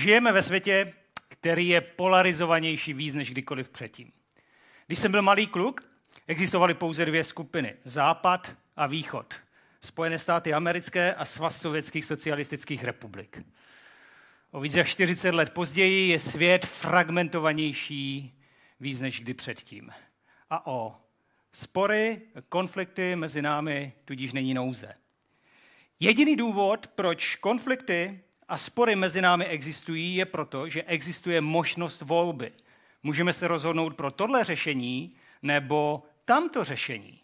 žijeme ve světě, který je polarizovanější víc než kdykoliv předtím. Když jsem byl malý kluk, existovaly pouze dvě skupiny. Západ a východ. Spojené státy americké a svaz sovětských socialistických republik. O víc jak 40 let později je svět fragmentovanější víc než kdy předtím. A o spory, konflikty mezi námi tudíž není nouze. Jediný důvod, proč konflikty a spory mezi námi existují, je proto, že existuje možnost volby. Můžeme se rozhodnout pro tohle řešení nebo tamto řešení.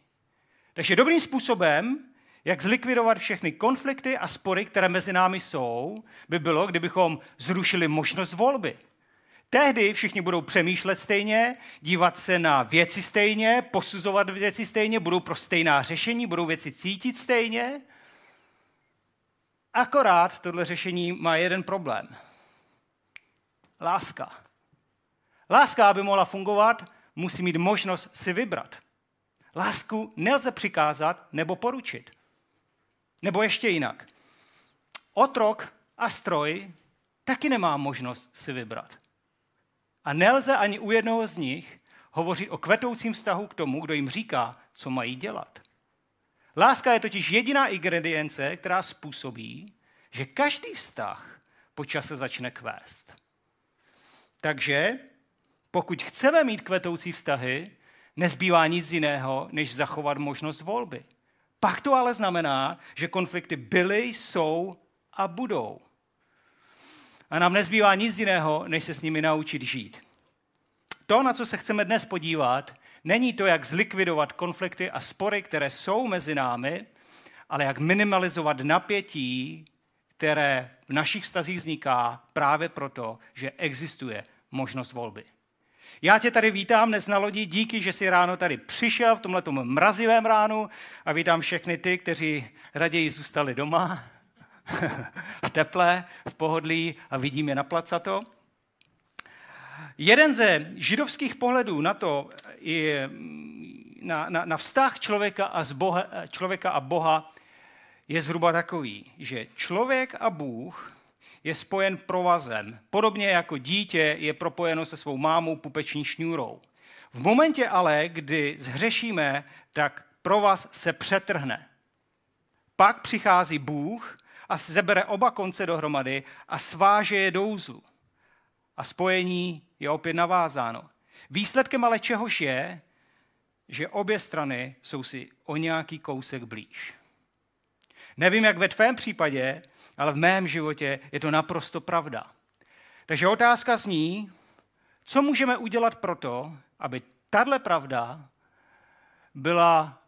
Takže dobrým způsobem, jak zlikvidovat všechny konflikty a spory, které mezi námi jsou, by bylo, kdybychom zrušili možnost volby. Tehdy všichni budou přemýšlet stejně, dívat se na věci stejně, posuzovat věci stejně, budou pro stejná řešení, budou věci cítit stejně. Akorát tohle řešení má jeden problém. Láska. Láska, aby mohla fungovat, musí mít možnost si vybrat. Lásku nelze přikázat nebo poručit. Nebo ještě jinak. Otrok a stroj taky nemá možnost si vybrat. A nelze ani u jednoho z nich hovořit o kvetoucím vztahu k tomu, kdo jim říká, co mají dělat. Láska je totiž jediná ingredience, která způsobí, že každý vztah po čase začne kvést. Takže pokud chceme mít kvetoucí vztahy, nezbývá nic jiného, než zachovat možnost volby. Pak to ale znamená, že konflikty byly, jsou a budou. A nám nezbývá nic jiného, než se s nimi naučit žít. To, na co se chceme dnes podívat, není to, jak zlikvidovat konflikty a spory, které jsou mezi námi, ale jak minimalizovat napětí, které v našich vztazích vzniká právě proto, že existuje možnost volby. Já tě tady vítám dnes na lodi, díky, že jsi ráno tady přišel v tomhle mrazivém ránu a vítám všechny ty, kteří raději zůstali doma, v teple, v pohodlí a vidím je na placato. Jeden ze židovských pohledů na to, je, na, na, na vztah člověka a, zboha, člověka a Boha je zhruba takový, že člověk a Bůh je spojen provazem. Podobně jako dítě je propojeno se svou mámou pupeční šňůrou. V momentě ale, kdy zhřešíme, tak provaz se přetrhne. Pak přichází Bůh a zebere oba konce dohromady a sváže je douzu. A spojení je opět navázáno. Výsledkem ale čehož je, že obě strany jsou si o nějaký kousek blíž. Nevím, jak ve tvém případě, ale v mém životě je to naprosto pravda. Takže otázka zní, co můžeme udělat pro to, aby tahle pravda byla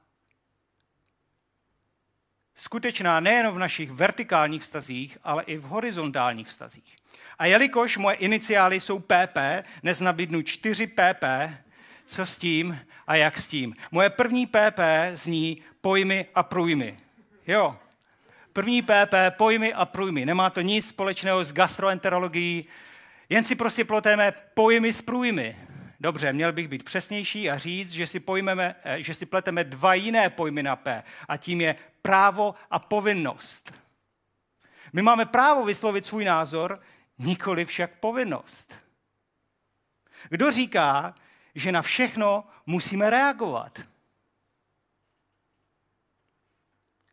skutečná nejen v našich vertikálních vztazích, ale i v horizontálních vztazích. A jelikož moje iniciály jsou PP, dnes nabídnu 4 PP, co s tím a jak s tím. Moje první PP zní pojmy a průjmy. Jo, První PP, pojmy a průjmy. Nemá to nic společného s gastroenterologií, jen si prostě plotéme pojmy s průjmy. Dobře, měl bych být přesnější a říct, že si, pojmeme, eh, že si pleteme dva jiné pojmy na P a tím je právo a povinnost. My máme právo vyslovit svůj názor, nikoli však povinnost. Kdo říká, že na všechno musíme reagovat?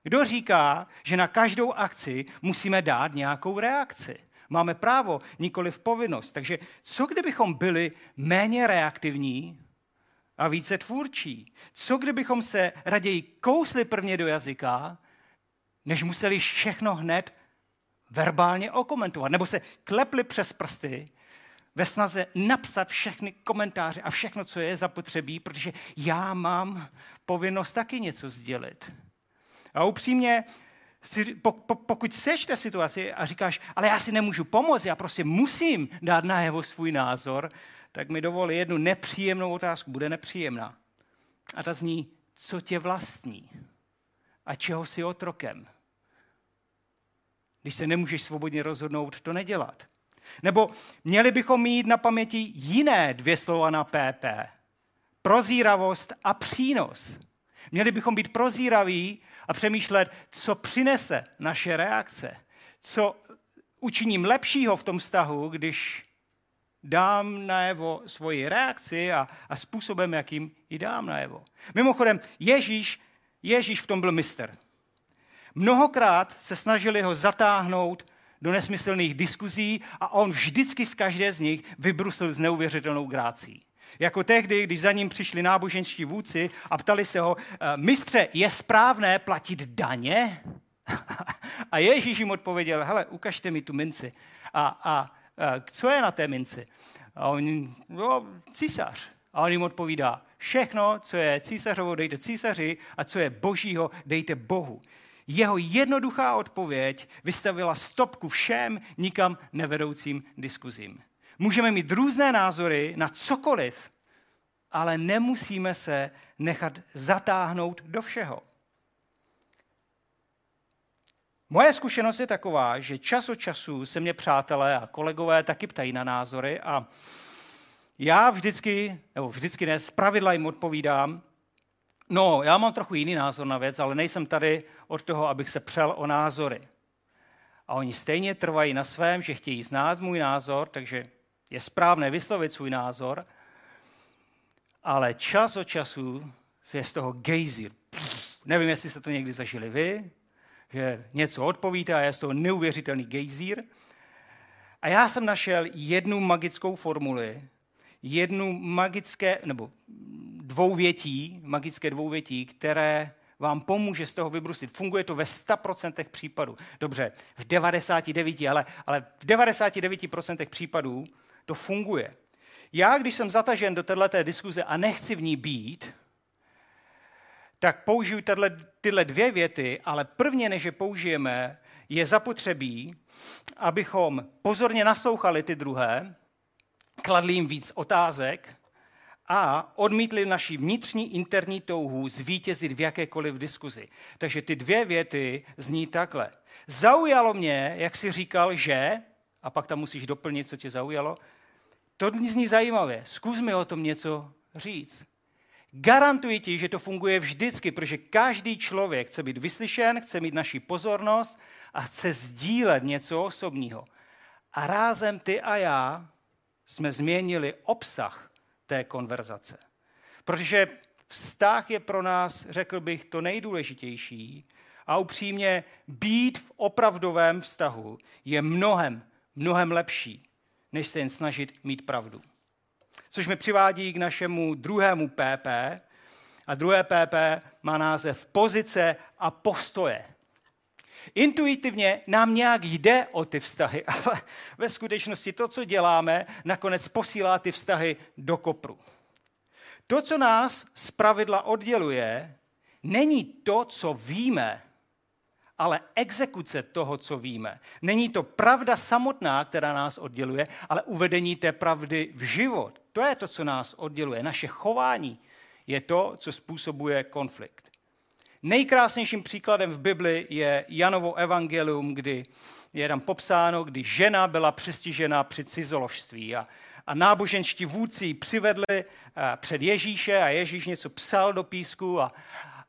Kdo říká, že na každou akci musíme dát nějakou reakci? Máme právo, nikoli v povinnost. Takže co kdybychom byli méně reaktivní a více tvůrčí? Co kdybychom se raději kousli prvně do jazyka, než museli všechno hned verbálně okomentovat? Nebo se klepli přes prsty ve snaze napsat všechny komentáře a všechno, co je zapotřebí, protože já mám povinnost taky něco sdělit. A upřímně, pokud seš té situaci a říkáš, ale já si nemůžu pomoct, já prostě musím dát najevo svůj názor, tak mi dovol jednu nepříjemnou otázku, bude nepříjemná. A ta zní, co tě vlastní a čeho jsi otrokem. Když se nemůžeš svobodně rozhodnout, to nedělat. Nebo měli bychom mít na paměti jiné dvě slova na PP. Prozíravost a přínos. Měli bychom být prozíraví a přemýšlet, co přinese naše reakce, co učiním lepšího v tom vztahu, když dám najevo svoji reakci a, a způsobem, jakým ji dám najevo. Mimochodem, Ježíš, Ježíš v tom byl mistr. Mnohokrát se snažili ho zatáhnout do nesmyslných diskuzí a on vždycky z každé z nich vybrusil s neuvěřitelnou grácí. Jako tehdy, když za ním přišli náboženští vůdci a ptali se ho, eh, mistře, je správné platit daně? A Ježíš jim odpověděl, hele, ukažte mi tu minci. A, a, a co je na té minci? A on, no, císař. A on jim odpovídá, všechno, co je císařovo, dejte císaři a co je božího, dejte Bohu. Jeho jednoduchá odpověď vystavila stopku všem nikam nevedoucím diskuzím. Můžeme mít různé názory na cokoliv, ale nemusíme se nechat zatáhnout do všeho. Moje zkušenost je taková, že čas od času se mě přátelé a kolegové taky ptají na názory a já vždycky, nebo vždycky ne, pravidla jim odpovídám, no, já mám trochu jiný názor na věc, ale nejsem tady od toho, abych se přel o názory. A oni stejně trvají na svém, že chtějí znát můj názor, takže je správné vyslovit svůj názor, ale čas od času je z toho gejzír. Nevím, jestli jste to někdy zažili vy, že něco odpovíte a je z toho neuvěřitelný gejzír. A já jsem našel jednu magickou formuli, jednu magické, nebo dvouvětí, magické dvouvětí, které vám pomůže z toho vybrusit. Funguje to ve 100% případů. Dobře, v 99, ale, ale v 99% případů to funguje. Já, když jsem zatažen do této diskuze a nechci v ní být, tak použiju tato, tyhle dvě věty, ale prvně, než je použijeme, je zapotřebí, abychom pozorně naslouchali ty druhé, kladli jim víc otázek a odmítli naši vnitřní interní touhu zvítězit v jakékoliv diskuzi. Takže ty dvě věty zní takhle. Zaujalo mě, jak si říkal, že, a pak tam musíš doplnit, co tě zaujalo, to zní zajímavě, zkus mi o tom něco říct. Garantuji ti, že to funguje vždycky, protože každý člověk chce být vyslyšen, chce mít naši pozornost a chce sdílet něco osobního. A rázem ty a já jsme změnili obsah té konverzace. Protože vztah je pro nás, řekl bych, to nejdůležitější a upřímně být v opravdovém vztahu je mnohem, mnohem lepší, než se jen snažit mít pravdu. Což mi přivádí k našemu druhému PP. A druhé PP má název pozice a postoje. Intuitivně nám nějak jde o ty vztahy, ale ve skutečnosti to, co děláme, nakonec posílá ty vztahy do kopru. To, co nás z pravidla odděluje, není to, co víme, ale exekuce toho, co víme. Není to pravda samotná, která nás odděluje, ale uvedení té pravdy v život. To je to, co nás odděluje. Naše chování je to, co způsobuje konflikt. Nejkrásnějším příkladem v Bibli je Janovo evangelium, kdy je tam popsáno, kdy žena byla přestižena při cizoložství a, a náboženští vůdci ji přivedli eh, před Ježíše a Ježíš něco psal do písku a,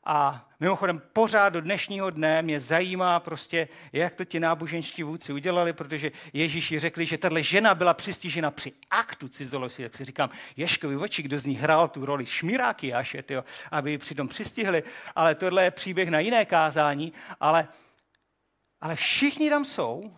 a mimochodem pořád do dnešního dne mě zajímá prostě, jak to ti náboženští vůdci udělali, protože Ježíši řekli, že tahle žena byla přistižena při aktu cizolosti. Tak si říkám, Ješkovi oči, kdo z ní hrál tu roli šmiráky Jaše, tyjo, aby ji přitom přistihli. Ale tohle je příběh na jiné kázání. Ale, ale všichni tam jsou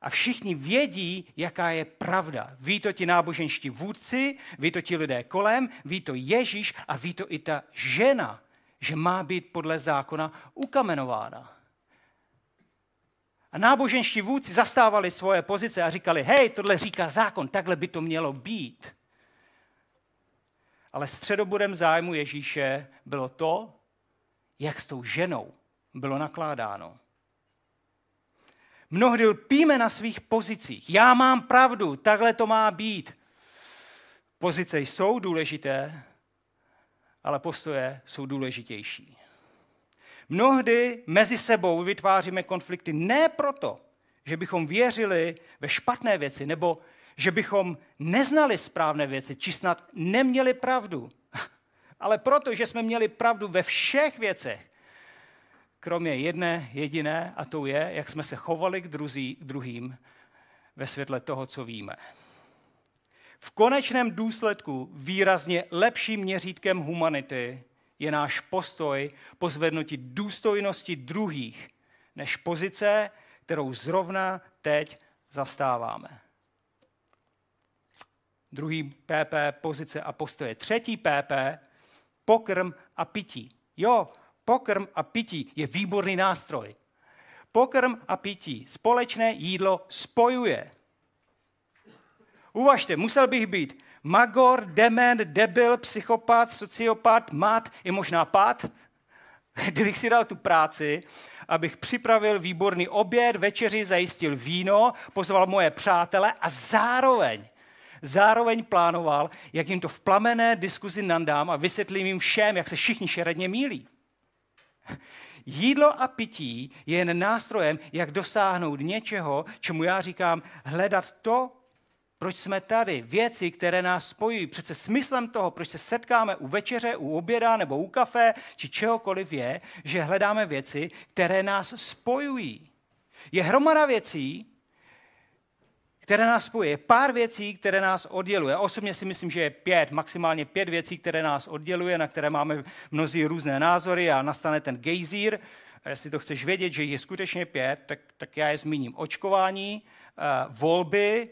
a všichni vědí, jaká je pravda. Ví to ti náboženští vůdci, ví to ti lidé kolem, ví to Ježíš a ví to i ta žena, že má být podle zákona ukamenována. A náboženští vůdci zastávali svoje pozice a říkali, hej, tohle říká zákon, takhle by to mělo být. Ale středobodem zájmu Ježíše bylo to, jak s tou ženou bylo nakládáno. Mnohdy lpíme na svých pozicích. Já mám pravdu, takhle to má být. Pozice jsou důležité, ale postoje jsou důležitější. Mnohdy mezi sebou vytváříme konflikty ne proto, že bychom věřili ve špatné věci, nebo že bychom neznali správné věci, či snad neměli pravdu, ale proto, že jsme měli pravdu ve všech věcech, kromě jedné jediné, a to je, jak jsme se chovali k, druzí, k druhým ve světle toho, co víme. V konečném důsledku výrazně lepším měřítkem humanity je náš postoj po zvednutí důstojnosti druhých, než pozice, kterou zrovna teď zastáváme. Druhý PP, pozice a postoje. Třetí PP, pokrm a pití. Jo, pokrm a pití je výborný nástroj. Pokrm a pití, společné jídlo spojuje. Uvažte, musel bych být magor, dement, debil, psychopat, sociopat, mat i možná pat, kdybych si dal tu práci, abych připravil výborný oběd, večeři, zajistil víno, pozval moje přátele a zároveň zároveň plánoval, jak jim to v plamené diskuzi nandám a vysvětlím jim všem, jak se všichni šeredně mílí. Jídlo a pití je jen nástrojem, jak dosáhnout něčeho, čemu já říkám hledat to, proč jsme tady, věci, které nás spojují. Přece smyslem toho, proč se setkáme u večeře, u oběda nebo u kafe, či čehokoliv je, že hledáme věci, které nás spojují. Je hromada věcí, které nás spojuje. Je pár věcí, které nás odděluje. Osobně si myslím, že je pět, maximálně pět věcí, které nás odděluje, na které máme mnozí různé názory a nastane ten gejzír. A jestli to chceš vědět, že je skutečně pět, tak, tak já je zmíním. Očkování, uh, volby,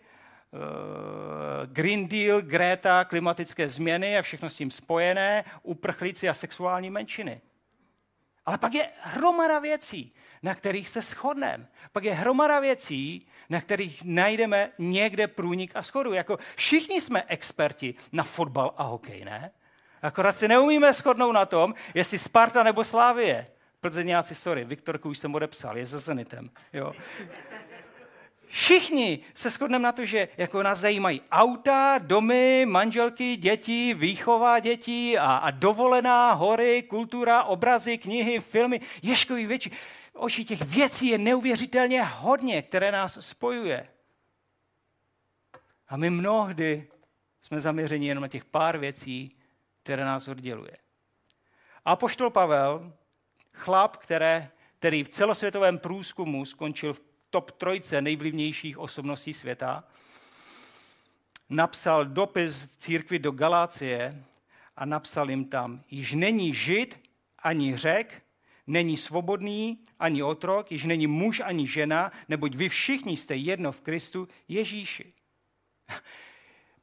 Green Deal, Greta, klimatické změny a všechno s tím spojené, uprchlíci a sexuální menšiny. Ale pak je hromada věcí, na kterých se shodneme. Pak je hromada věcí, na kterých najdeme někde průnik a schodu. Jako všichni jsme experti na fotbal a hokej, ne? Akorát si neumíme shodnout na tom, jestli Sparta nebo Slávie. Plzeňáci, sorry, Viktorku už jsem odepsal, je za Zenitem. Jo. Všichni se shodneme na to, že jako nás zajímají auta, domy, manželky, děti, výchova dětí a, a dovolená, hory, kultura, obrazy, knihy, filmy, ješkový větší. Oči těch věcí je neuvěřitelně hodně, které nás spojuje. A my mnohdy jsme zaměřeni jenom na těch pár věcí, které nás odděluje. A poštol Pavel, chlap, které, který v celosvětovém průzkumu skončil v top trojce nejvlivnějších osobností světa, napsal dopis církvi do Galácie a napsal jim tam, již není žid ani řek, není svobodný ani otrok, již není muž ani žena, neboť vy všichni jste jedno v Kristu Ježíši.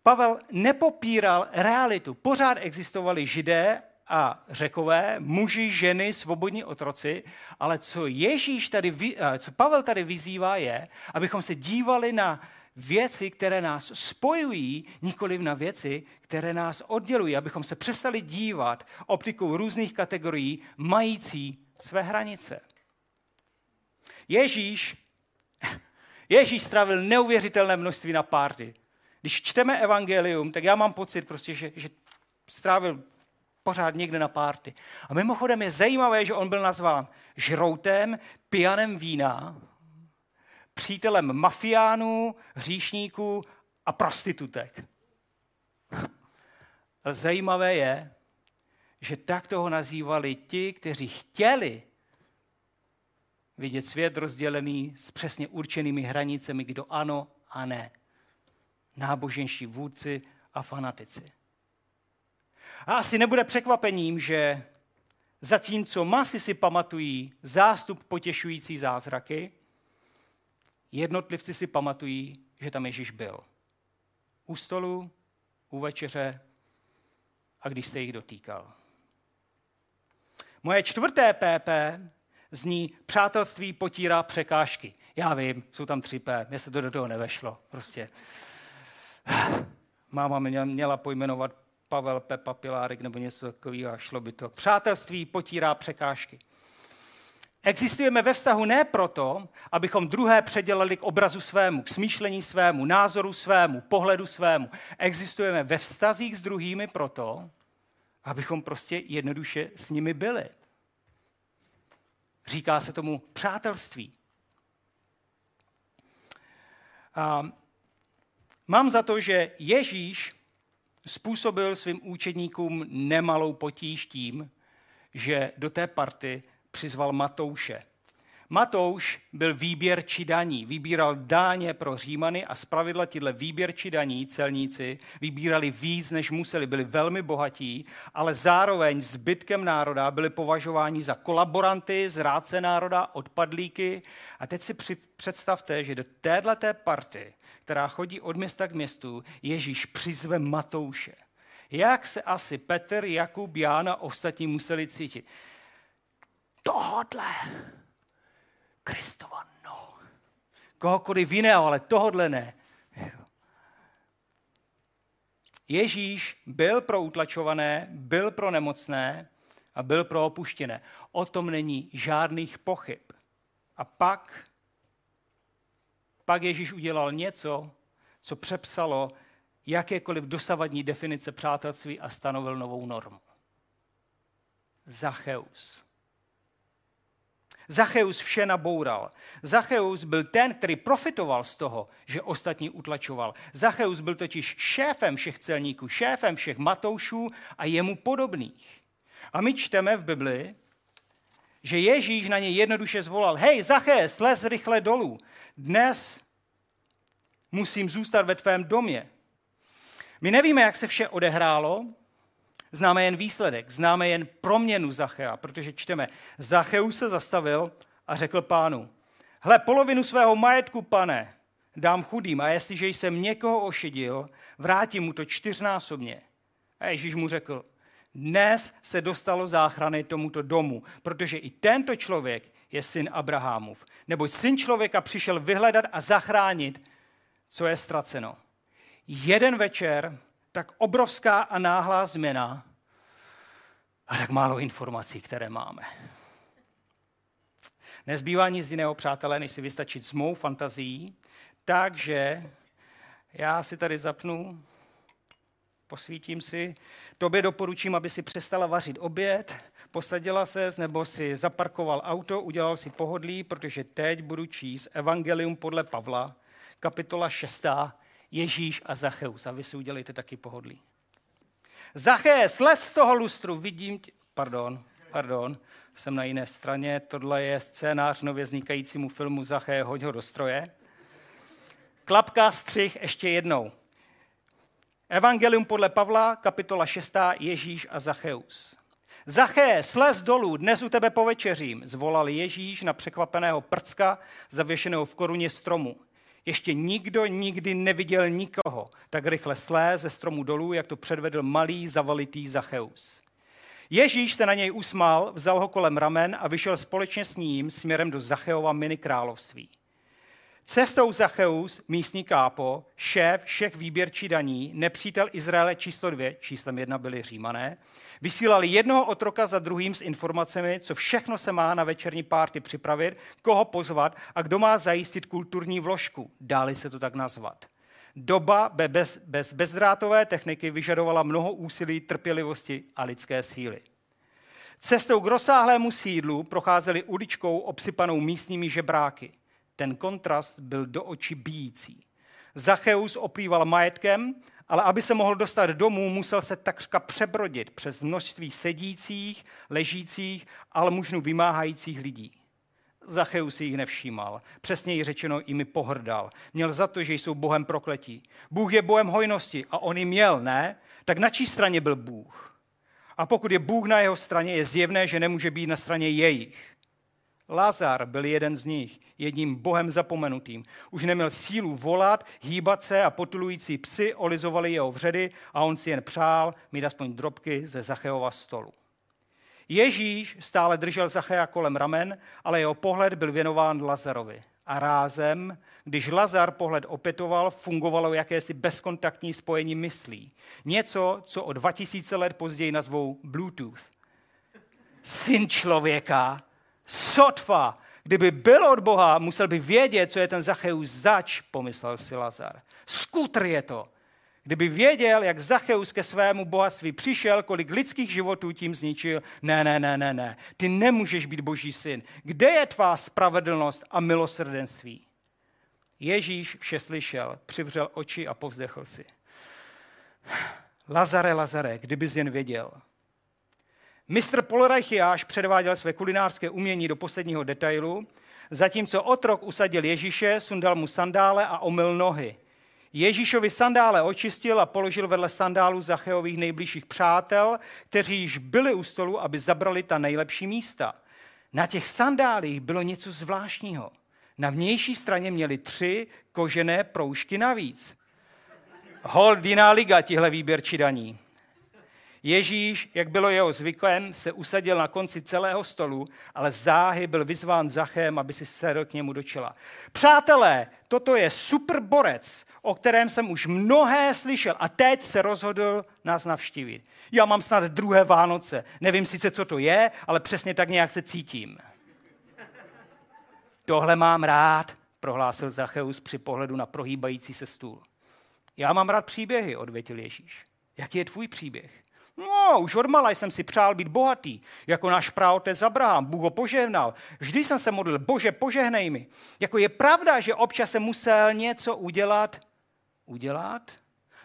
Pavel nepopíral realitu. Pořád existovali židé a řekové, muži, ženy, svobodní otroci, ale co Ježíš tady, eh, co Pavel tady vyzývá je, abychom se dívali na věci, které nás spojují, nikoli na věci, které nás oddělují, abychom se přestali dívat optikou různých kategorií, mající své hranice. Ježíš, Ježíš strávil neuvěřitelné množství na párty. Když čteme evangelium, tak já mám pocit prostě, že, že strávil pořád někde na párty. A mimochodem je zajímavé, že on byl nazván žroutem, pijanem vína, přítelem mafiánů, hříšníků a prostitutek. Zajímavé je, že tak toho nazývali ti, kteří chtěli vidět svět rozdělený s přesně určenými hranicemi, kdo ano a ne. Náboženští vůdci a fanatici. A asi nebude překvapením, že zatímco masy si pamatují zástup potěšující zázraky, jednotlivci si pamatují, že tam Ježíš byl. U stolu, u večeře a když se jich dotýkal. Moje čtvrté PP zní přátelství potírá překážky. Já vím, jsou tam tři P, mně se to do toho nevešlo. Prostě. Máma mě měla pojmenovat Pavel, Pepa, Pilárek nebo něco takového a šlo by to. Přátelství potírá překážky. Existujeme ve vztahu ne proto, abychom druhé předělali k obrazu svému, k smýšlení svému, názoru svému, pohledu svému. Existujeme ve vztazích s druhými proto, abychom prostě jednoduše s nimi byli. Říká se tomu přátelství. A mám za to, že Ježíš způsobil svým účetníkům nemalou potíž tím, že do té party přizval Matouše. Matouš byl výběrčí daní, vybíral dáně pro Římany a zpravidla tyhle výběrčí daní, celníci, vybírali víc, než museli, byli velmi bohatí, ale zároveň zbytkem národa byli považováni za kolaboranty, zrádce národa, odpadlíky. A teď si představte, že do téhleté party, která chodí od města k městu, Ježíš přizve Matouše. Jak se asi Petr, Jakub, Ján a ostatní museli cítit? Tohodle Kristova no. Kohokoliv jiného, ale tohodle ne. Ježíš byl pro utlačované, byl pro nemocné a byl pro opuštěné. O tom není žádných pochyb. A pak, pak Ježíš udělal něco, co přepsalo jakékoliv dosavadní definice přátelství a stanovil novou normu. Zacheus. Zacheus vše naboural. Zacheus byl ten, který profitoval z toho, že ostatní utlačoval. Zacheus byl totiž šéfem všech celníků, šéfem všech matoušů a jemu podobných. A my čteme v Bibli, že Ježíš na něj jednoduše zvolal, hej, Zaché, slez rychle dolů, dnes musím zůstat ve tvém domě. My nevíme, jak se vše odehrálo, Známe jen výsledek, známe jen proměnu Zachea, protože čteme, Zacheus se zastavil a řekl pánu, hle, polovinu svého majetku, pane, dám chudým a jestliže jsem někoho ošidil, vrátím mu to čtyřnásobně. A Ježíš mu řekl, dnes se dostalo záchrany tomuto domu, protože i tento člověk je syn Abrahamův. Nebo syn člověka přišel vyhledat a zachránit, co je ztraceno. Jeden večer tak obrovská a náhlá změna a tak málo informací, které máme. Nezbývá nic jiného, přátelé, než si vystačit s mou fantazií, takže já si tady zapnu, posvítím si. Tobě doporučím, aby si přestala vařit oběd, posadila se, nebo si zaparkoval auto, udělal si pohodlí, protože teď budu číst Evangelium podle Pavla, kapitola 6, Ježíš a Zacheus. A vy si udělejte taky pohodlí. Zaché, slez z toho lustru, vidím tě. Pardon, pardon, jsem na jiné straně. Tohle je scénář nově vznikajícímu filmu Zaché, hoď ho do stroje. Klapka, střih, ještě jednou. Evangelium podle Pavla, kapitola 6. Ježíš a Zacheus. Zaché, slez dolů, dnes u tebe povečeřím, zvolal Ježíš na překvapeného prcka, zavěšeného v koruně stromu. Ještě nikdo nikdy neviděl nikoho tak rychle slé ze stromu dolů, jak to předvedl malý zavalitý Zacheus. Ježíš se na něj usmál, vzal ho kolem ramen a vyšel společně s ním směrem do Zacheova mini království. Cestou Zacheus, místní kápo, šéf všech výběrčí daní, nepřítel Izraele číslo dvě, číslem jedna byli římané, vysílali jednoho otroka za druhým s informacemi, co všechno se má na večerní párty připravit, koho pozvat a kdo má zajistit kulturní vložku, dáli se to tak nazvat. Doba bez, bez bezdrátové techniky vyžadovala mnoho úsilí, trpělivosti a lidské síly. Cestou k rozsáhlému sídlu procházeli uličkou obsypanou místními žebráky – ten kontrast byl do očí bíjící. Zacheus oplýval majetkem, ale aby se mohl dostat domů, musel se takřka přebrodit přes množství sedících, ležících, ale možnou vymáhajících lidí. Zacheus si jich nevšímal. Přesněji řečeno, jimi pohrdal. Měl za to, že jsou Bohem prokletí. Bůh je Bohem hojnosti a on jim měl, ne? Tak na čí straně byl Bůh? A pokud je Bůh na jeho straně, je zjevné, že nemůže být na straně jejich. Lazar byl jeden z nich, jedním bohem zapomenutým. Už neměl sílu volat, hýbat se a potulující psy olizovali jeho vředy a on si jen přál mít aspoň drobky ze Zacheova stolu. Ježíš stále držel Zachea kolem ramen, ale jeho pohled byl věnován Lazarovi. A rázem, když Lazar pohled opětoval, fungovalo jakési bezkontaktní spojení myslí. Něco, co o 2000 let později nazvou Bluetooth. Syn člověka sotva, kdyby byl od Boha, musel by vědět, co je ten Zacheus zač, pomyslel si Lazar. Skutr je to. Kdyby věděl, jak Zacheus ke svému bohatství přišel, kolik lidských životů tím zničil, ne, ne, ne, ne, ne, ty nemůžeš být boží syn. Kde je tvá spravedlnost a milosrdenství? Ježíš vše slyšel, přivřel oči a povzdechl si. Lazare, Lazare, kdybys jen věděl. Mistr Polreichiáš předváděl své kulinářské umění do posledního detailu, zatímco otrok usadil Ježíše, sundal mu sandále a omyl nohy. Ježíšovi sandále očistil a položil vedle sandálu Zacheových nejbližších přátel, kteří již byli u stolu, aby zabrali ta nejlepší místa. Na těch sandálích bylo něco zvláštního. Na vnější straně měli tři kožené proužky navíc. Hold jiná liga, tihle výběrči daní. Ježíš, jak bylo jeho zvykem, se usadil na konci celého stolu, ale záhy byl vyzván Zachem, aby si sedl k němu do čela. Přátelé, toto je super borec, o kterém jsem už mnohé slyšel a teď se rozhodl nás navštívit. Já mám snad druhé Vánoce. Nevím sice, co to je, ale přesně tak nějak se cítím. Tohle mám rád, prohlásil Zacheus při pohledu na prohýbající se stůl. Já mám rád příběhy, odvětil Ježíš. Jaký je tvůj příběh? No, už odmala jsem si přál být bohatý, jako náš praotec Abraham. Bůh ho požehnal. Vždy jsem se modlil, bože, požehnej mi. Jako je pravda, že občas jsem musel něco udělat. Udělat?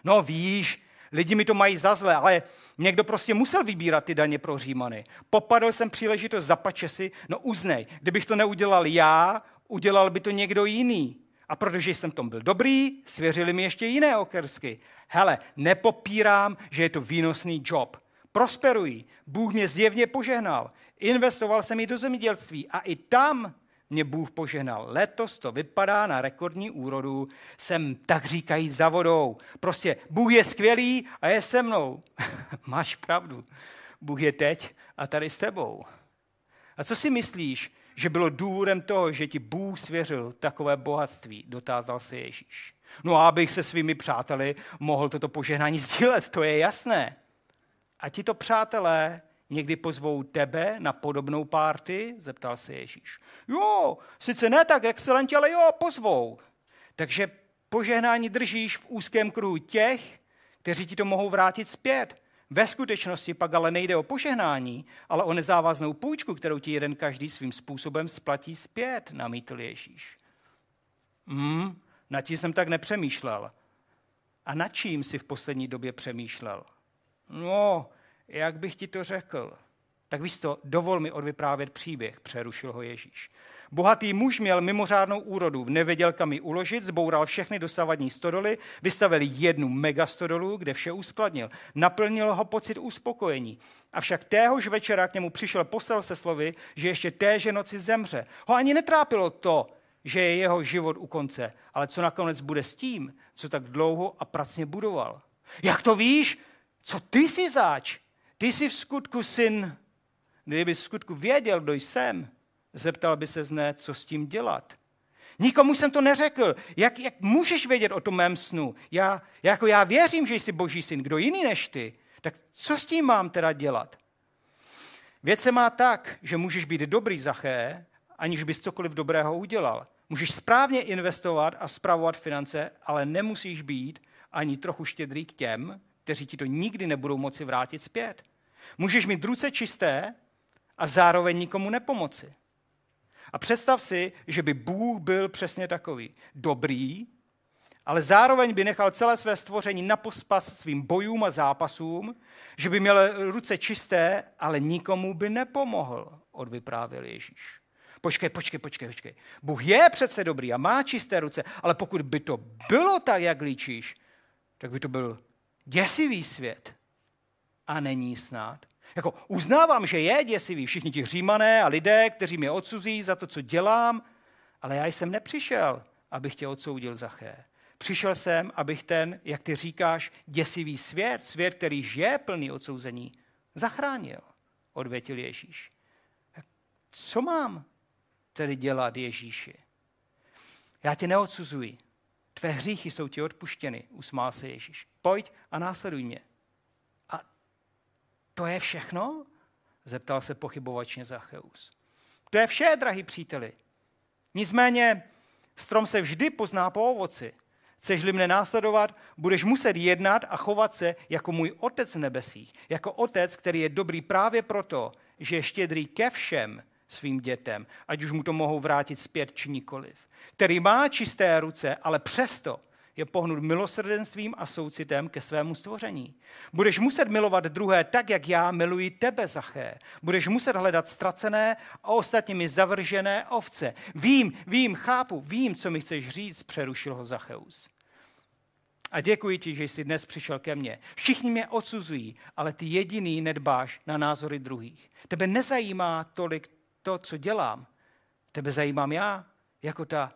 No víš, lidi mi to mají za zle, ale někdo prostě musel vybírat ty daně pro Římany. Popadl jsem příležitost, zapače si, no uznej, kdybych to neudělal já, udělal by to někdo jiný. A protože jsem tom byl dobrý, svěřili mi ještě jiné okersky. Hele, nepopírám, že je to výnosný job. Prosperuji. Bůh mě zjevně požehnal. Investoval jsem i do zemědělství a i tam mě Bůh požehnal. Letos to vypadá na rekordní úrodu. Jsem tak říkají za vodou. Prostě Bůh je skvělý a je se mnou. Máš pravdu. Bůh je teď a tady s tebou. A co si myslíš, že bylo důvodem toho, že ti Bůh svěřil takové bohatství, dotázal se Ježíš. No a abych se svými přáteli mohl toto požehnání sdílet, to je jasné. A tito přátelé někdy pozvou tebe na podobnou párty? Zeptal se Ježíš. Jo, sice ne tak excelentně, ale jo, pozvou. Takže požehnání držíš v úzkém kruhu těch, kteří ti to mohou vrátit zpět. Ve skutečnosti pak ale nejde o požehnání, ale o nezávaznou půjčku, kterou ti jeden každý svým způsobem splatí zpět, namítl Ježíš. Hmm, nad tím jsem tak nepřemýšlel. A nad čím si v poslední době přemýšlel? No, jak bych ti to řekl? Tak víš to, dovol mi odvyprávět příběh, přerušil ho Ježíš. Bohatý muž měl mimořádnou úrodu, nevěděl, kam ji uložit, zboural všechny dosavadní stodoly, vystavil jednu megastodolu, kde vše uskladnil. Naplnil ho pocit uspokojení. Avšak téhož večera k němu přišel posel se slovy, že ještě téže noci zemře. Ho ani netrápilo to, že je jeho život u konce, ale co nakonec bude s tím, co tak dlouho a pracně budoval. Jak to víš? Co ty jsi zač? Ty jsi v skutku syn. Kdyby skutku věděl, kdo jsem, Zeptal by se mne, co s tím dělat. Nikomu jsem to neřekl. Jak, jak můžeš vědět o tom mém snu? Já, jako já věřím, že jsi boží syn. Kdo jiný než ty? Tak co s tím mám teda dělat? Věc se má tak, že můžeš být dobrý zaché, aniž bys cokoliv dobrého udělal. Můžeš správně investovat a spravovat finance, ale nemusíš být ani trochu štědrý k těm, kteří ti to nikdy nebudou moci vrátit zpět. Můžeš mít ruce čisté a zároveň nikomu nepomoci. A představ si, že by Bůh byl přesně takový. Dobrý, ale zároveň by nechal celé své stvoření na pospas svým bojům a zápasům, že by měl ruce čisté, ale nikomu by nepomohl, odvyprávěl Ježíš. Počkej, počkej, počkej, počkej. Bůh je přece dobrý a má čisté ruce, ale pokud by to bylo tak, jak líčíš, tak by to byl děsivý svět. A není snad. Jako uznávám, že je děsivý, všichni ti římané a lidé, kteří mě odsuzí za to, co dělám, ale já jsem nepřišel, abych tě odsoudil za ché. Přišel jsem, abych ten, jak ty říkáš, děsivý svět, svět, který je plný odsouzení, zachránil, odvětil Ježíš. Co mám tedy dělat Ježíši? Já tě neodsuzuji. Tvé hříchy jsou ti odpuštěny, usmál se Ježíš. Pojď a následuj mě. To je všechno? Zeptal se pochybovačně Zacheus. To je vše, drahý příteli. Nicméně strom se vždy pozná po ovoci. Chceš-li mne následovat, budeš muset jednat a chovat se jako můj otec v nebesích. Jako otec, který je dobrý právě proto, že je štědrý ke všem svým dětem, ať už mu to mohou vrátit zpět či nikoliv. Který má čisté ruce, ale přesto je pohnut milosrdenstvím a soucitem ke svému stvoření. Budeš muset milovat druhé tak, jak já miluji tebe, Zaché. Budeš muset hledat ztracené a ostatními zavržené ovce. Vím, vím, chápu, vím, co mi chceš říct, přerušil ho Zacheus. A děkuji ti, že jsi dnes přišel ke mně. Všichni mě odsuzují, ale ty jediný nedbáš na názory druhých. Tebe nezajímá tolik to, co dělám. Tebe zajímám já, jako ta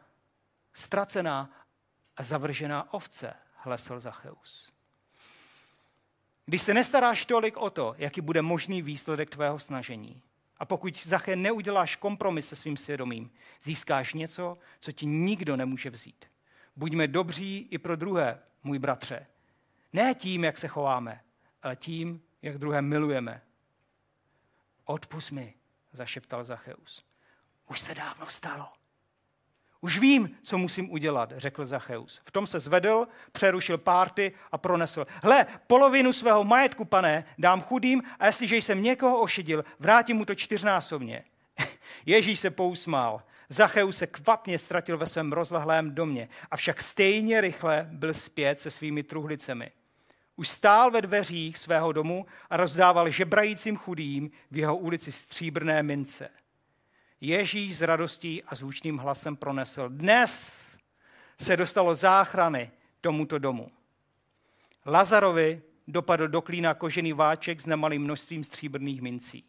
ztracená a zavržená ovce, hlesl Zacheus. Když se nestaráš tolik o to, jaký bude možný výsledek tvého snažení, a pokud, Zaché, neuděláš kompromis se svým svědomím, získáš něco, co ti nikdo nemůže vzít. Buďme dobří i pro druhé, můj bratře. Ne tím, jak se chováme, ale tím, jak druhé milujeme. Odpust mi, zašeptal Zacheus. Už se dávno stalo. Už vím, co musím udělat, řekl Zacheus. V tom se zvedl, přerušil párty a pronesl. Hle, polovinu svého majetku, pane, dám chudým a jestliže jsem někoho ošidil, vrátím mu to čtyřnásobně. Ježíš se pousmál. Zacheus se kvapně ztratil ve svém rozlehlém domě, avšak stejně rychle byl zpět se svými truhlicemi. Už stál ve dveřích svého domu a rozdával žebrajícím chudým v jeho ulici stříbrné mince. Ježíš s radostí a zvučným hlasem pronesl, dnes se dostalo záchrany tomuto domu. Lazarovi dopadl do klína kožený váček s nemalým množstvím stříbrných mincí.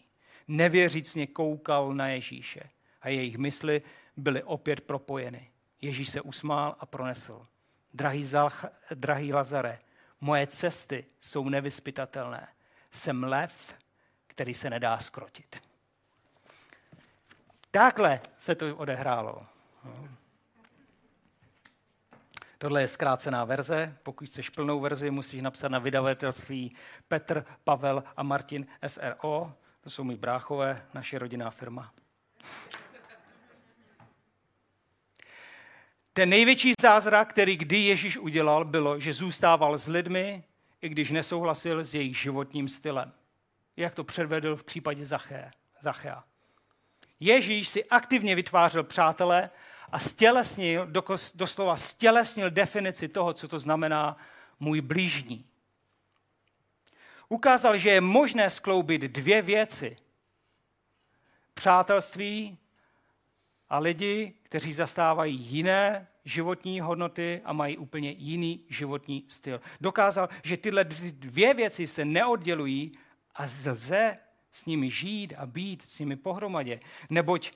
Nevěřícně koukal na Ježíše a jejich mysli byly opět propojeny. Ježíš se usmál a pronesl. Drahý, Zalch, drahý Lazare, moje cesty jsou nevyspytatelné. Jsem lev, který se nedá skrotit. Takhle se to odehrálo. Tohle je zkrácená verze. Pokud chceš plnou verzi, musíš napsat na vydavatelství Petr, Pavel a Martin SRO. To jsou mi bráchové, naše rodinná firma. Ten největší zázrak, který kdy Ježíš udělal, bylo, že zůstával s lidmi, i když nesouhlasil s jejich životním stylem. Jak to předvedl v případě Zachea. Ježíš si aktivně vytvářel přátele a stělesnil, doslova stělesnil definici toho, co to znamená můj blížní. Ukázal, že je možné skloubit dvě věci. Přátelství a lidi, kteří zastávají jiné životní hodnoty a mají úplně jiný životní styl. Dokázal, že tyhle dvě věci se neoddělují a lze s nimi žít a být s nimi pohromadě. Neboť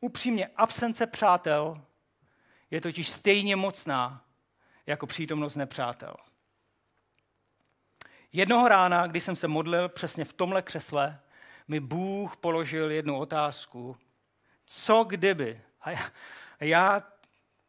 upřímně absence přátel je totiž stejně mocná jako přítomnost nepřátel. Jednoho rána, když jsem se modlil přesně v tomhle křesle, mi Bůh položil jednu otázku. Co kdyby? A já, já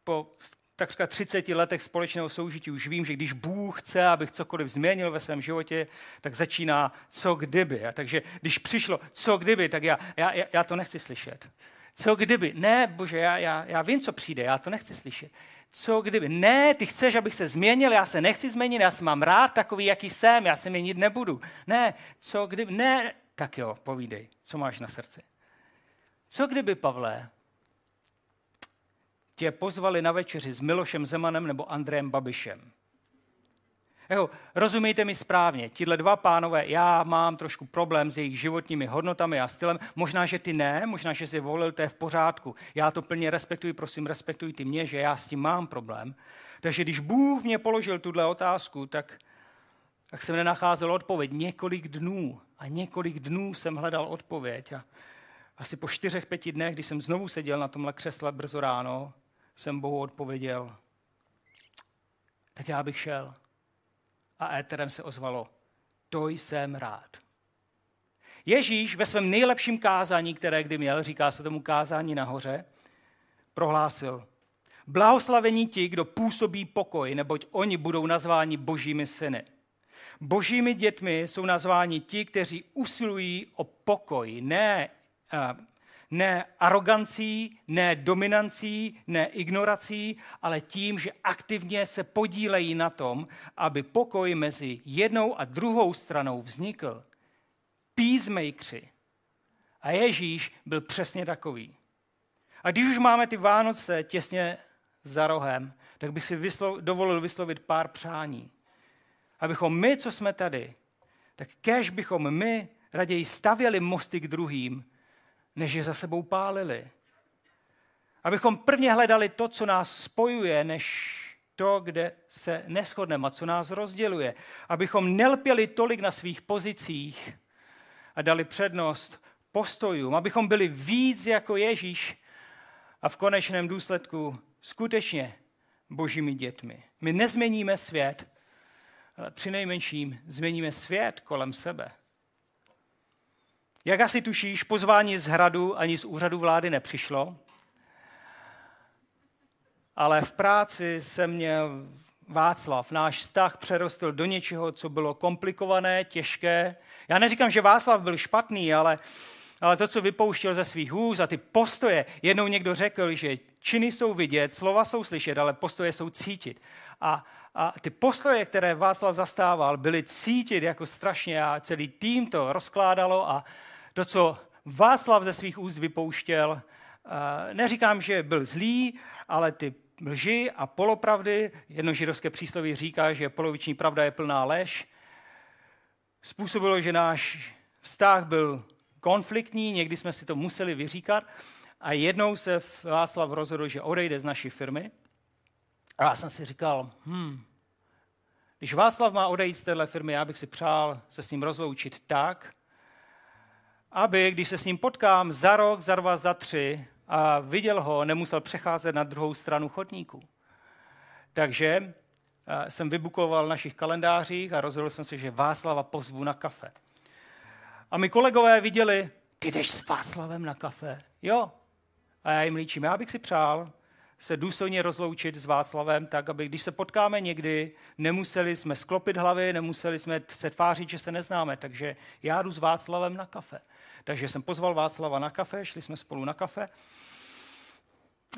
po takřka 30 letech společného soužití už vím, že když Bůh chce, abych cokoliv změnil ve svém životě, tak začíná co kdyby. A takže když přišlo co kdyby, tak já, já, já to nechci slyšet. Co kdyby? Ne, bože, já, já, já vím, co přijde, já to nechci slyšet. Co kdyby? Ne, ty chceš, abych se změnil, já se nechci změnit, já se mám rád takový, jaký jsem, já se měnit nebudu. Ne, co kdyby? Ne, tak jo, povídej, co máš na srdci. Co kdyby, Pavle, tě pozvali na večeři s Milošem Zemanem nebo Andrejem Babišem. Jako, rozumíte mi správně, tihle dva pánové, já mám trošku problém s jejich životními hodnotami a stylem. Možná, že ty ne, možná, že si volil, to je v pořádku. Já to plně respektuji, prosím, respektuj ty mě, že já s tím mám problém. Takže když Bůh mě položil tuhle otázku, tak, tak jsem nenacházel odpověď několik dnů. A několik dnů jsem hledal odpověď. A asi po čtyřech, pěti dnech, když jsem znovu seděl na tomhle křesle brzo ráno, jsem Bohu odpověděl, tak já bych šel. A éterem se ozvalo, to jsem rád. Ježíš ve svém nejlepším kázání, které kdy měl, říká se tomu kázání nahoře, prohlásil, blahoslavení ti, kdo působí pokoj, neboť oni budou nazváni božími syny. Božími dětmi jsou nazváni ti, kteří usilují o pokoj, ne eh, ne arogancí, ne dominancí, ne ignorací, ale tím, že aktivně se podílejí na tom, aby pokoj mezi jednou a druhou stranou vznikl. Peacemakeri. A Ježíš byl přesně takový. A když už máme ty Vánoce těsně za rohem, tak bych si vyslo- dovolil vyslovit pár přání. Abychom my, co jsme tady, tak kež bychom my raději stavěli mosty k druhým, než je za sebou pálili. Abychom prvně hledali to, co nás spojuje, než to, kde se neschodneme a co nás rozděluje. Abychom nelpěli tolik na svých pozicích a dali přednost postojům. Abychom byli víc jako Ježíš a v konečném důsledku skutečně božími dětmi. My nezměníme svět, ale při nejmenším změníme svět kolem sebe. Jak asi tušíš, pozvání z hradu ani z úřadu vlády nepřišlo, ale v práci jsem měl Václav. Náš vztah přerostl do něčeho, co bylo komplikované, těžké. Já neříkám, že Václav byl špatný, ale, ale to, co vypouštěl ze svých úst a ty postoje, jednou někdo řekl, že činy jsou vidět, slova jsou slyšet, ale postoje jsou cítit. A, a ty postoje, které Václav zastával, byly cítit jako strašně a celý tým to rozkládalo a to, co Václav ze svých úst vypouštěl, neříkám, že byl zlý, ale ty lži a polopravdy, jedno židovské přísloví říká, že poloviční pravda je plná lež, způsobilo, že náš vztah byl konfliktní, někdy jsme si to museli vyříkat a jednou se Václav rozhodl, že odejde z naší firmy. A já jsem si říkal, hm, když Václav má odejít z téhle firmy, já bych si přál se s ním rozloučit tak, aby, když se s ním potkám za rok, za dva, za tři a viděl ho, nemusel přecházet na druhou stranu chodníku. Takže eh, jsem vybukoval v našich kalendářích a rozhodl jsem se, že Václava pozvu na kafe. A my kolegové viděli, ty jdeš s Václavem na kafe? Jo. A já jim líčím, já bych si přál se důstojně rozloučit s Václavem, tak aby když se potkáme někdy, nemuseli jsme sklopit hlavy, nemuseli jsme se tvářit, že se neznáme. Takže já jdu s Václavem na kafe. Takže jsem pozval Václava na kafe, šli jsme spolu na kafe.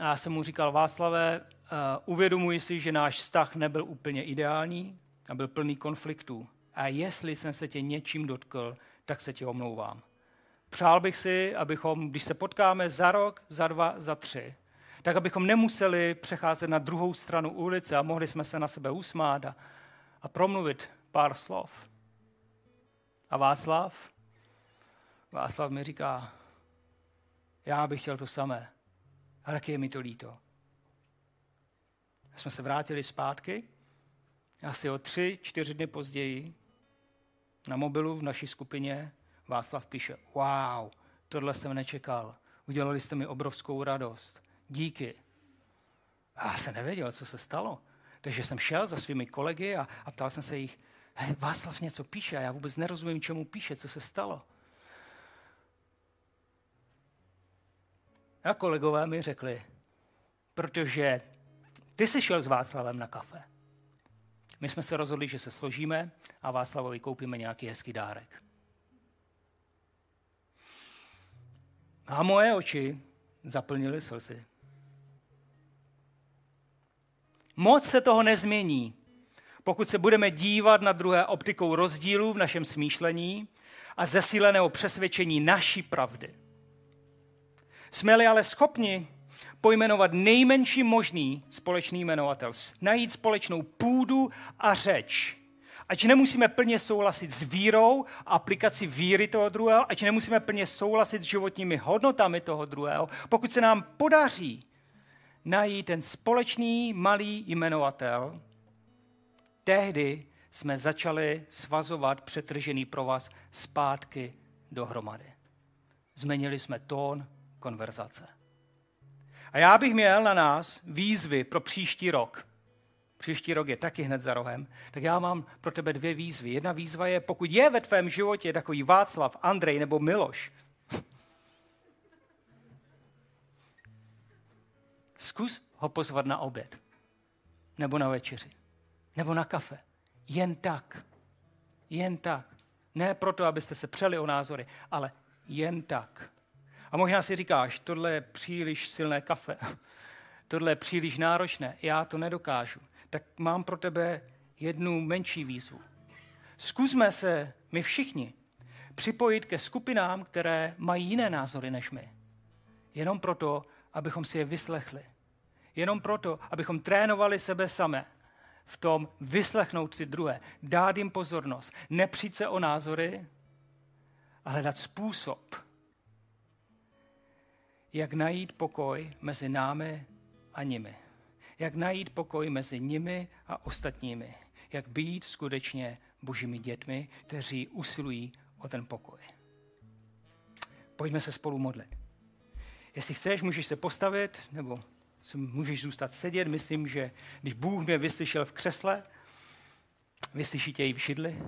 A já jsem mu říkal, Václave, uh, uvědomuji si, že náš vztah nebyl úplně ideální a byl plný konfliktů. A jestli jsem se tě něčím dotkl, tak se ti omlouvám. Přál bych si, abychom, když se potkáme za rok, za dva, za tři, tak abychom nemuseli přecházet na druhou stranu ulice a mohli jsme se na sebe usmát a, a promluvit pár slov. A Václav? Václav mi říká, já bych chtěl to samé, ale je mi to líto. Jsme se vrátili zpátky, asi o tři, čtyři dny později, na mobilu v naší skupině Václav píše, wow, tohle jsem nečekal, udělali jste mi obrovskou radost, díky. A já jsem nevěděl, co se stalo. Takže jsem šel za svými kolegy a, a ptal jsem se jich, hey, Václav něco píše a já vůbec nerozumím, čemu píše, co se stalo. A kolegové mi řekli, protože ty jsi šel s Václavem na kafe. My jsme se rozhodli, že se složíme a Václavovi koupíme nějaký hezký dárek. A moje oči zaplnily slzy. Moc se toho nezmění, pokud se budeme dívat na druhé optikou rozdílů v našem smýšlení a zesíleného přesvědčení naší pravdy. Jsme-li ale schopni pojmenovat nejmenší možný společný jmenovatel, najít společnou půdu a řeč, ať nemusíme plně souhlasit s vírou a aplikací víry toho druhého, ať nemusíme plně souhlasit s životními hodnotami toho druhého, pokud se nám podaří najít ten společný malý jmenovatel, tehdy jsme začali svazovat přetržený provaz zpátky dohromady. Změnili jsme tón konverzace. A já bych měl na nás výzvy pro příští rok. Příští rok je taky hned za rohem. Tak já mám pro tebe dvě výzvy. Jedna výzva je, pokud je ve tvém životě takový Václav, Andrej nebo Miloš, zkus ho pozvat na oběd. Nebo na večeři. Nebo na kafe. Jen tak. Jen tak. Ne proto, abyste se přeli o názory, ale jen tak. A možná si říkáš, tohle je příliš silné kafe, tohle je příliš náročné, já to nedokážu. Tak mám pro tebe jednu menší výzvu. Zkusme se, my všichni, připojit ke skupinám, které mají jiné názory než my. Jenom proto, abychom si je vyslechli. Jenom proto, abychom trénovali sebe samé v tom vyslechnout ty druhé, dát jim pozornost, nepřít se o názory, ale hledat způsob, jak najít pokoj mezi námi a nimi. Jak najít pokoj mezi nimi a ostatními. Jak být skutečně božími dětmi, kteří usilují o ten pokoj. Pojďme se spolu modlit. Jestli chceš, můžeš se postavit, nebo můžeš zůstat sedět. Myslím, že když Bůh mě vyslyšel v křesle, vyslyší tě i v židli.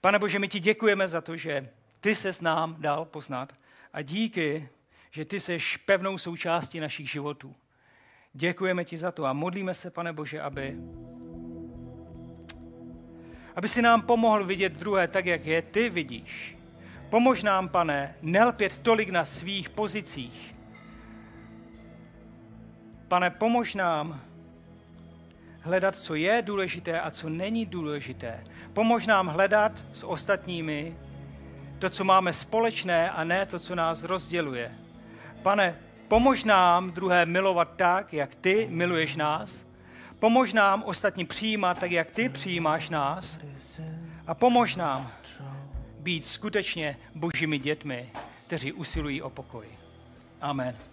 Pane Bože, my ti děkujeme za to, že ty se s nám dal poznat a díky, že ty seš pevnou součástí našich životů. Děkujeme ti za to a modlíme se, pane Bože, aby, aby si nám pomohl vidět druhé tak, jak je ty vidíš. Pomož nám, pane, nelpět tolik na svých pozicích. Pane, pomož nám hledat, co je důležité a co není důležité. Pomož nám hledat s ostatními to, co máme společné a ne to, co nás rozděluje. Pane, pomož nám druhé milovat tak, jak ty miluješ nás. Pomož nám ostatní přijímat tak, jak ty přijímáš nás. A pomož nám být skutečně božími dětmi, kteří usilují o pokoj. Amen.